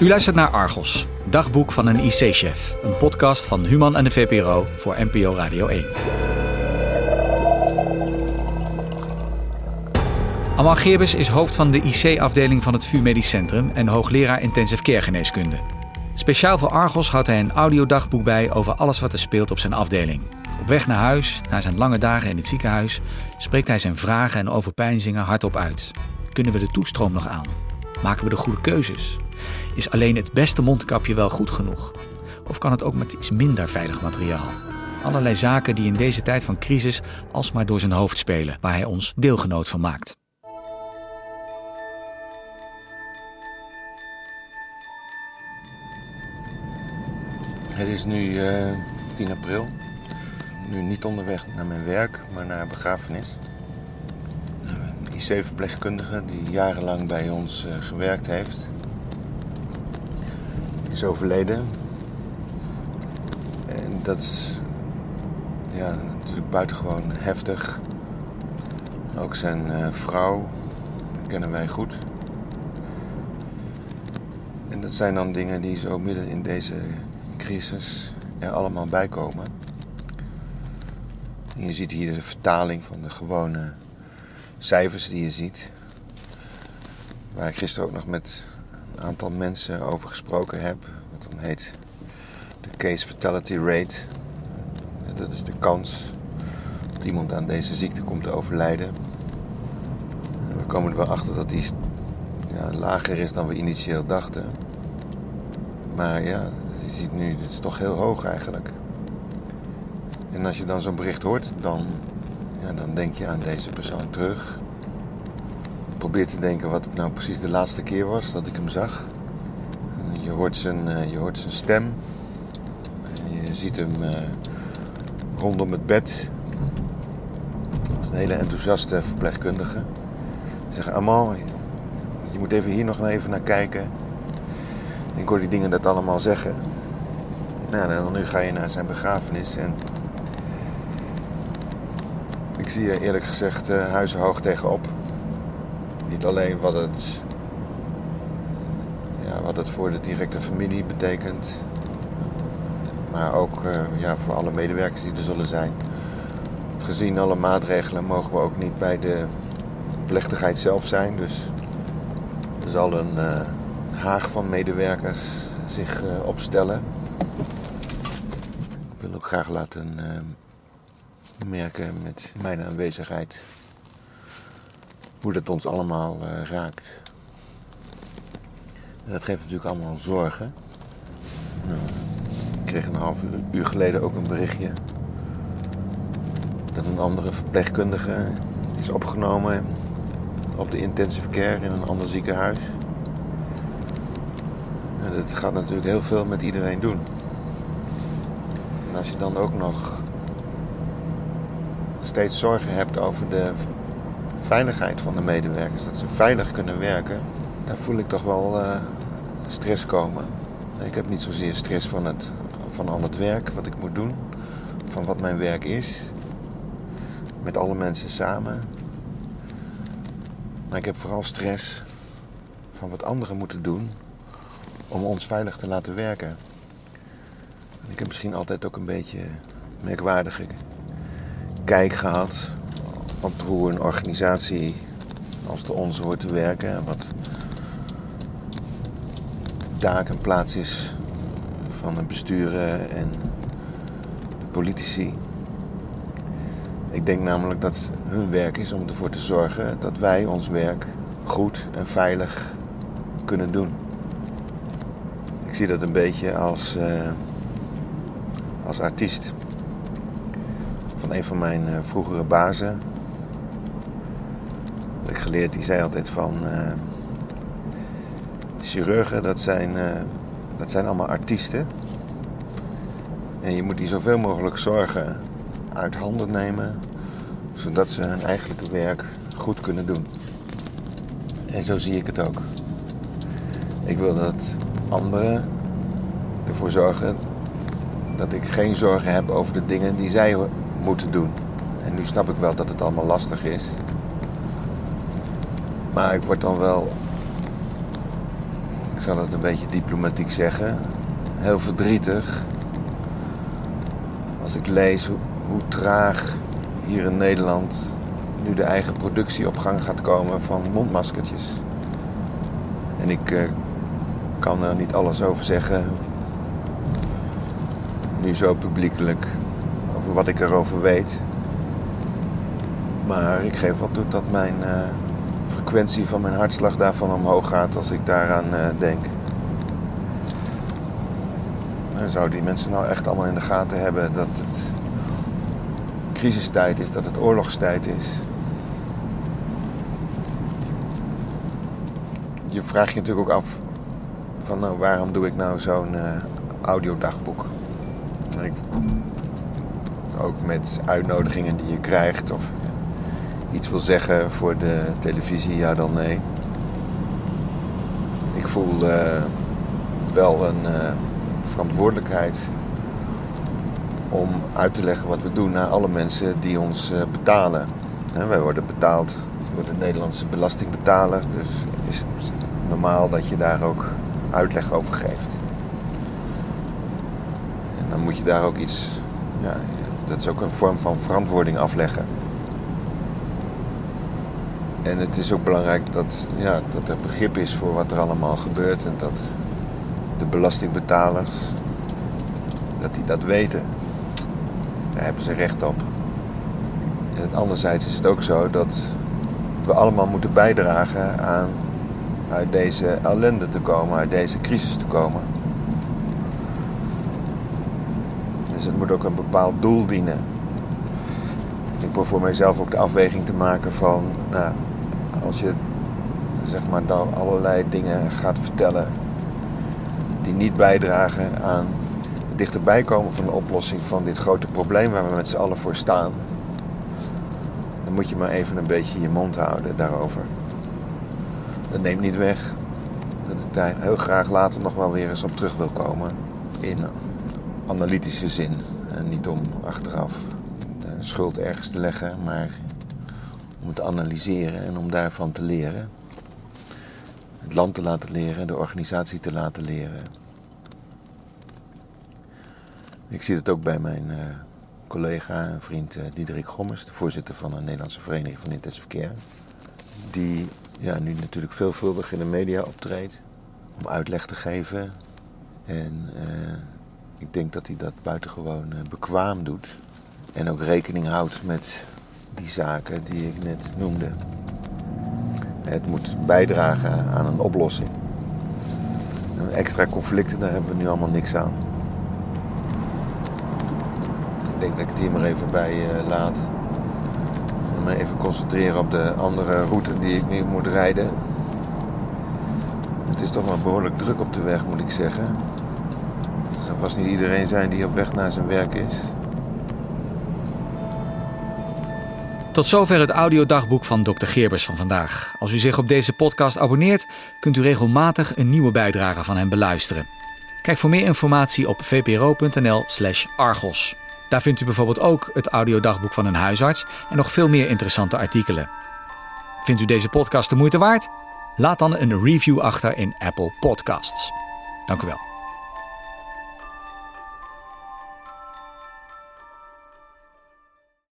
U luistert naar Argos, dagboek van een IC-chef. Een podcast van Human en de VPRO voor NPO Radio 1. Amal Geerbes is hoofd van de IC-afdeling van het VU Medisch Centrum en hoogleraar intensive care geneeskunde. Speciaal voor Argos houdt hij een audiodagboek bij over alles wat er speelt op zijn afdeling. Op weg naar huis, na zijn lange dagen in het ziekenhuis, spreekt hij zijn vragen en overpeinzingen hardop uit. Kunnen we de toestroom nog aan? Maken we de goede keuzes? Is alleen het beste mondkapje wel goed genoeg? Of kan het ook met iets minder veilig materiaal? Allerlei zaken die in deze tijd van crisis alsmaar door zijn hoofd spelen, waar hij ons deelgenoot van maakt. Het is nu uh, 10 april. Nu niet onderweg naar mijn werk, maar naar een begrafenis. Een IC-verpleegkundige die jarenlang bij ons uh, gewerkt heeft, overleden. En dat is ja, natuurlijk buitengewoon heftig. Ook zijn uh, vrouw kennen wij goed. En dat zijn dan dingen die zo midden in deze crisis er allemaal bij komen. En je ziet hier de vertaling van de gewone cijfers die je ziet. Waar ik gisteren ook nog met aantal mensen over gesproken heb. Wat dan heet de case fatality rate. Dat is de kans dat iemand aan deze ziekte komt te overlijden. En we komen er wel achter dat die ja, lager is dan we initieel dachten. Maar ja, je ziet nu, het is toch heel hoog eigenlijk. En als je dan zo'n bericht hoort, dan, ja, dan denk je aan deze persoon terug. Probeer te denken wat het nou precies de laatste keer was dat ik hem zag. Je hoort zijn, je hoort zijn stem. Je ziet hem rondom het bed. Dat is een hele enthousiaste verpleegkundige. Ze zeggen, Amal, je moet even hier nog even naar kijken. Ik hoor die dingen dat allemaal zeggen. Nou, en dan nu ga je naar zijn begrafenis en ik zie er eerlijk gezegd huizenhoog tegenop. Niet alleen wat het, ja, wat het voor de directe familie betekent, maar ook uh, ja, voor alle medewerkers die er zullen zijn. Gezien alle maatregelen mogen we ook niet bij de plechtigheid zelf zijn. Dus er zal een uh, haag van medewerkers zich opstellen. Ik wil ook graag laten merken met mijn aanwezigheid hoe dat ons allemaal uh, raakt. En dat geeft natuurlijk allemaal zorgen. Nou, ik kreeg een half uur geleden ook een berichtje dat een andere verpleegkundige is opgenomen op de intensive care in een ander ziekenhuis. En dat gaat natuurlijk heel veel met iedereen doen. En als je dan ook nog steeds zorgen hebt over de veiligheid van de medewerkers, dat ze veilig kunnen werken, daar voel ik toch wel uh, stress komen. Ik heb niet zozeer stress van, het, van al het werk wat ik moet doen, van wat mijn werk is, met alle mensen samen. Maar ik heb vooral stress van wat anderen moeten doen om ons veilig te laten werken. Ik heb misschien altijd ook een beetje merkwaardige kijk gehad op hoe een organisatie als de onze hoort te werken. En wat de taak en plaats is van het besturen en de politici. Ik denk namelijk dat hun werk is om ervoor te zorgen dat wij ons werk goed en veilig kunnen doen. Ik zie dat een beetje als, uh, als artiest van een van mijn uh, vroegere bazen. Ik geleerd, die zei altijd van uh, chirurgen, dat zijn, uh, dat zijn allemaal artiesten. En je moet die zoveel mogelijk zorgen uit handen nemen, zodat ze hun eigenlijke werk goed kunnen doen. En zo zie ik het ook. Ik wil dat anderen ervoor zorgen dat ik geen zorgen heb over de dingen die zij moeten doen. En nu snap ik wel dat het allemaal lastig is. Maar ik word dan wel ik zal het een beetje diplomatiek zeggen, heel verdrietig. Als ik lees hoe, hoe traag hier in Nederland nu de eigen productie op gang gaat komen van mondmaskertjes. En ik uh, kan er niet alles over zeggen, nu zo publiekelijk, over wat ik erover weet. Maar ik geef wel toe dat mijn uh, frequentie van mijn hartslag daarvan omhoog gaat als ik daaraan uh, denk. En zou die mensen nou echt allemaal in de gaten hebben dat het crisistijd is, dat het oorlogstijd is? Je vraagt je natuurlijk ook af van nou waarom doe ik nou zo'n uh, audiodagboek? Ook met uitnodigingen die je krijgt of iets wil zeggen voor de televisie, ja dan nee. Ik voel uh, wel een uh, verantwoordelijkheid om uit te leggen wat we doen naar alle mensen die ons uh, betalen. Wij worden betaald door de Nederlandse belastingbetaler, dus het is normaal dat je daar ook uitleg over geeft. En dan moet je daar ook iets, ja, dat is ook een vorm van verantwoording afleggen. En het is ook belangrijk dat, ja, dat er begrip is voor wat er allemaal gebeurt en dat de belastingbetalers, dat die dat weten. Daar hebben ze recht op. En anderzijds is het ook zo dat we allemaal moeten bijdragen aan uit deze ellende te komen, uit deze crisis te komen. Dus het moet ook een bepaald doel dienen. Ik probeer voor mijzelf ook de afweging te maken van, nou, als je zeg maar nou allerlei dingen gaat vertellen die niet bijdragen aan het dichterbij komen van de oplossing van dit grote probleem waar we met z'n allen voor staan, dan moet je maar even een beetje je mond houden daarover. Dat neemt niet weg dat ik daar heel graag later nog wel weer eens op terug wil komen in analytische zin. En niet om achteraf de schuld ergens te leggen, maar om te analyseren en om daarvan te leren. Het land te laten leren, de organisatie te laten leren. Ik zie het ook bij mijn uh, collega en vriend uh, Diederik Gommers, de voorzitter van de Nederlandse Vereniging van Intensive Care. Die ja, nu natuurlijk veelvuldig in de media optreedt om uitleg te geven. En uh, ik denk dat hij dat buitengewoon bekwaam doet. En ook rekening houdt met die zaken die ik net noemde. Het moet bijdragen aan een oplossing. extra conflicten, daar hebben we nu allemaal niks aan. Ik denk dat ik het hier maar even bij uh, laat. En me even concentreren op de andere route die ik nu moet rijden. Het is toch wel behoorlijk druk op de weg, moet ik zeggen. Er zal vast niet iedereen zijn die op weg naar zijn werk is. Tot zover het audiodagboek van Dr. Geerbers van vandaag. Als u zich op deze podcast abonneert, kunt u regelmatig een nieuwe bijdrage van hem beluisteren. Kijk voor meer informatie op vpro.nl/slash argos. Daar vindt u bijvoorbeeld ook het audiodagboek van een huisarts en nog veel meer interessante artikelen. Vindt u deze podcast de moeite waard? Laat dan een review achter in Apple Podcasts. Dank u wel.